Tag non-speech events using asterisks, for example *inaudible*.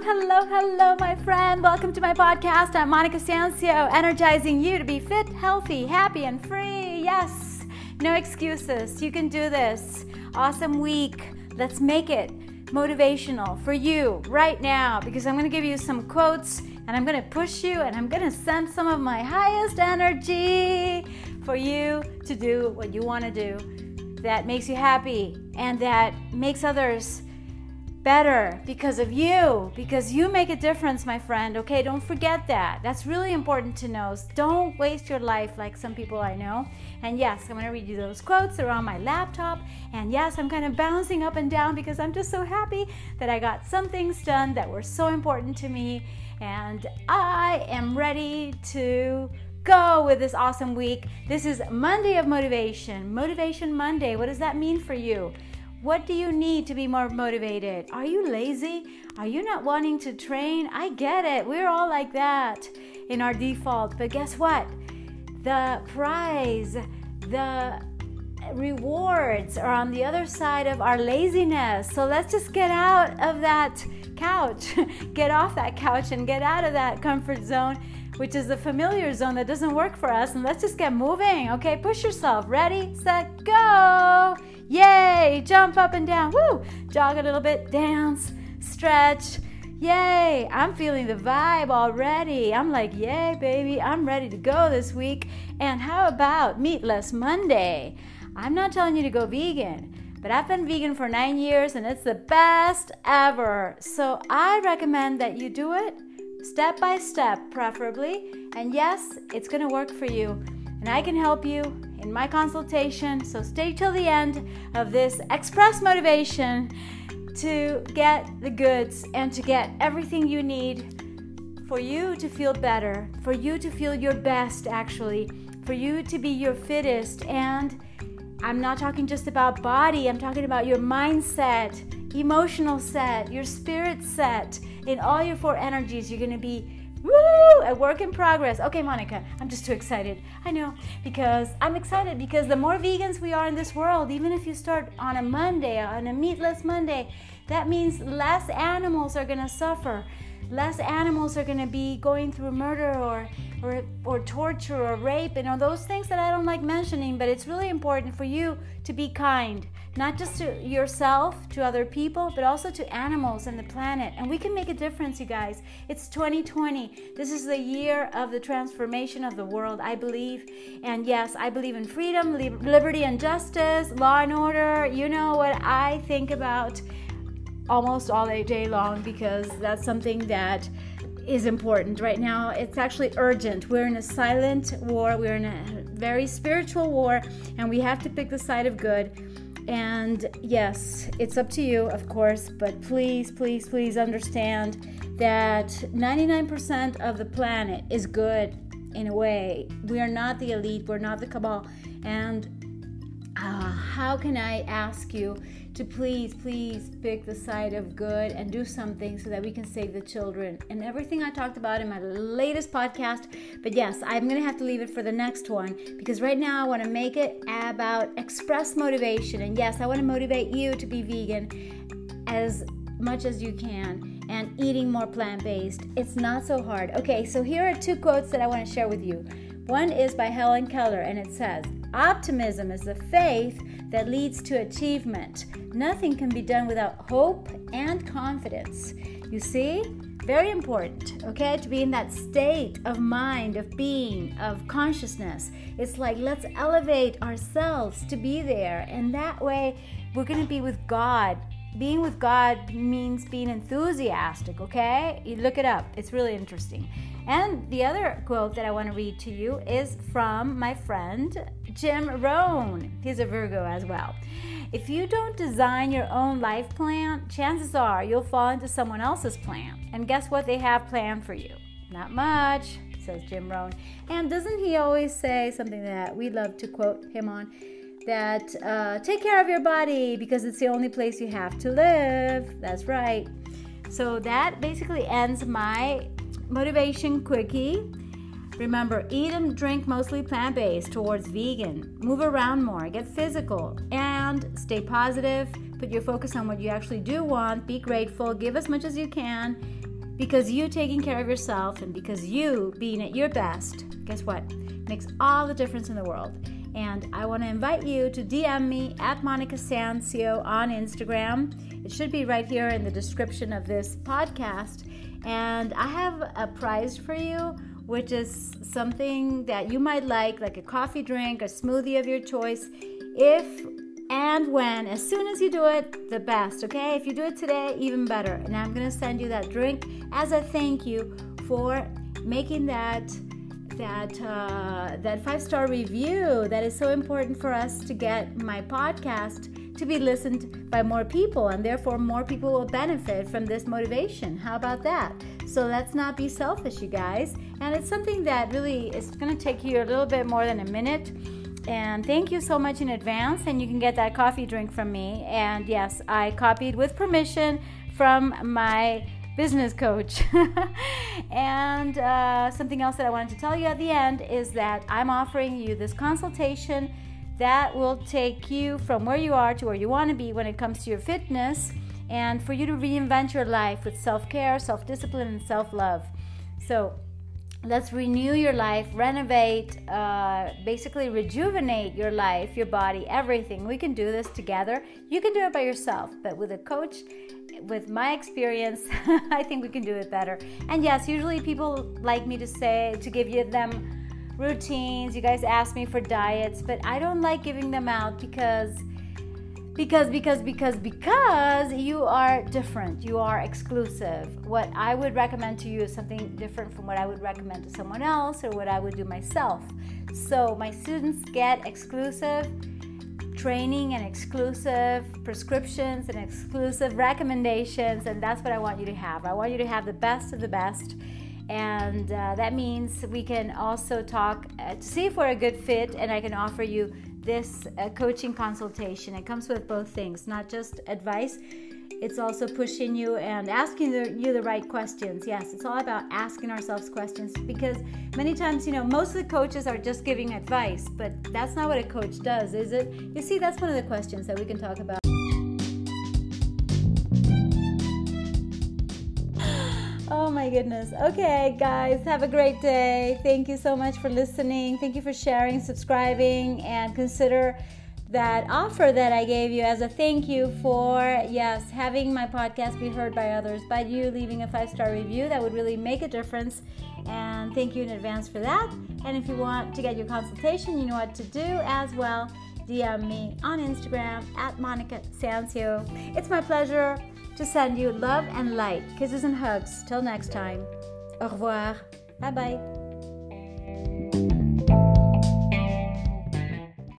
Hello, hello, my friend. Welcome to my podcast. I'm Monica Sancio, energizing you to be fit, healthy, happy, and free. Yes, no excuses. You can do this. Awesome week. Let's make it motivational for you right now because I'm going to give you some quotes and I'm going to push you and I'm going to send some of my highest energy for you to do what you want to do that makes you happy and that makes others better because of you, because you make a difference, my friend. Okay, don't forget that. That's really important to know. Don't waste your life like some people I know. And yes, I'm going to read you those quotes. They're on my laptop. And yes, I'm kind of bouncing up and down because I'm just so happy that I got some things done that were so important to me. And I am ready to go with this awesome week. This is Monday of Motivation. Motivation Monday. What does that mean for you? What do you need to be more motivated? Are you lazy? Are you not wanting to train? I get it. We're all like that in our default. But guess what? The prize, the rewards are on the other side of our laziness. So let's just get out of that couch, *laughs* get off that couch, and get out of that comfort zone, which is the familiar zone that doesn't work for us. And let's just get moving. Okay, push yourself. Ready, set, go. Yay! Jump up and down. Woo! Jog a little bit, dance, stretch. Yay! I'm feeling the vibe already. I'm like, yay, baby, I'm ready to go this week. And how about Meatless Monday? I'm not telling you to go vegan, but I've been vegan for nine years and it's the best ever. So I recommend that you do it step by step, preferably. And yes, it's gonna work for you. And I can help you in my consultation. So stay till the end of this express motivation to get the goods and to get everything you need for you to feel better, for you to feel your best, actually, for you to be your fittest. And I'm not talking just about body, I'm talking about your mindset, emotional set, your spirit set. In all your four energies, you're going to be Woo! A work in progress. Okay, Monica, I'm just too excited. I know, because I'm excited because the more vegans we are in this world, even if you start on a Monday, on a meatless Monday, that means less animals are going to suffer. Less animals are going to be going through murder or or, or torture or rape and all those things that I don't like mentioning, but it's really important for you to be kind, not just to yourself, to other people, but also to animals and the planet. And we can make a difference, you guys. It's 2020. This is the year of the transformation of the world, I believe. And yes, I believe in freedom, liberty, and justice, law and order. You know what I think about almost all day long because that's something that is important right now. It's actually urgent. We're in a silent war, we're in a very spiritual war, and we have to pick the side of good. And yes, it's up to you, of course, but please, please, please understand that 99% of the planet is good in a way. We are not the elite, we're not the cabal. And uh, how can I ask you to please, please pick the side of good and do something so that we can save the children and everything I talked about in my latest podcast. But yes, I'm going to have to leave it for the next one because right now I want to make it about express motivation. And yes, I want to motivate you to be vegan as much as you can and eating more plant based. It's not so hard. Okay, so here are two quotes that I want to share with you. One is by Helen Keller and it says, Optimism is the faith that leads to achievement. Nothing can be done without hope and confidence. You see? Very important, okay, to be in that state of mind, of being, of consciousness. It's like let's elevate ourselves to be there, and that way we're going to be with God. Being with God means being enthusiastic, okay? You look it up, it's really interesting. And the other quote that I want to read to you is from my friend Jim Rohn. He's a Virgo as well. If you don't design your own life plan, chances are you'll fall into someone else's plan. And guess what they have planned for you? Not much, says Jim Rohn. And doesn't he always say something that we love to quote him on? That uh, take care of your body because it's the only place you have to live. That's right. So that basically ends my motivation quickie. Remember, eat and drink mostly plant based towards vegan. Move around more, get physical, and stay positive. Put your focus on what you actually do want. Be grateful, give as much as you can, because you taking care of yourself and because you being at your best, guess what? Makes all the difference in the world. And I want to invite you to DM me at Monica Sancio on Instagram. It should be right here in the description of this podcast. And I have a prize for you, which is something that you might like, like a coffee drink, a smoothie of your choice. If and when, as soon as you do it, the best, okay? If you do it today, even better. And I'm gonna send you that drink as a thank you for making that that uh, that five star review that is so important for us to get my podcast to be listened by more people and therefore more people will benefit from this motivation how about that so let's not be selfish you guys and it's something that really is going to take you a little bit more than a minute and thank you so much in advance and you can get that coffee drink from me and yes i copied with permission from my business coach. *laughs* and uh, something else that I wanted to tell you at the end is that I'm offering you this consultation that will take you from where you are to where you want to be when it comes to your fitness and for you to reinvent your life with self care, self discipline, and self love. So, let's renew your life, renovate, uh, basically rejuvenate your life, your body, everything. We can do this together. You can do it by yourself, but with a coach, with my experience, *laughs* I think we can do it better. And yes, usually people like me to say, to give you them routines. You guys ask me for diets, but I don't like giving them out because because because because because you are different. You are exclusive. What i would recommend to you is something different from what i would recommend to someone else or what i would do myself. So my students get exclusive training and exclusive prescriptions and exclusive recommendations and that's what i want you to have. I want you to have the best of the best and uh, that means we can also talk uh, to see if we're a good fit and i can offer you this uh, coaching consultation. It comes with both things, not just advice. It's also pushing you and asking the, you the right questions. Yes, it's all about asking ourselves questions because many times, you know, most of the coaches are just giving advice, but that's not what a coach does, is it? You see, that's one of the questions that we can talk about. My goodness. Okay, guys, have a great day. Thank you so much for listening. Thank you for sharing, subscribing, and consider that offer that I gave you as a thank you for, yes, having my podcast be heard by others, by you leaving a five star review. That would really make a difference. And thank you in advance for that. And if you want to get your consultation, you know what to do as well. DM me on Instagram at Monica Sancio. It's my pleasure to send you love and light, kisses and hugs. Till next time. Au revoir. Bye bye.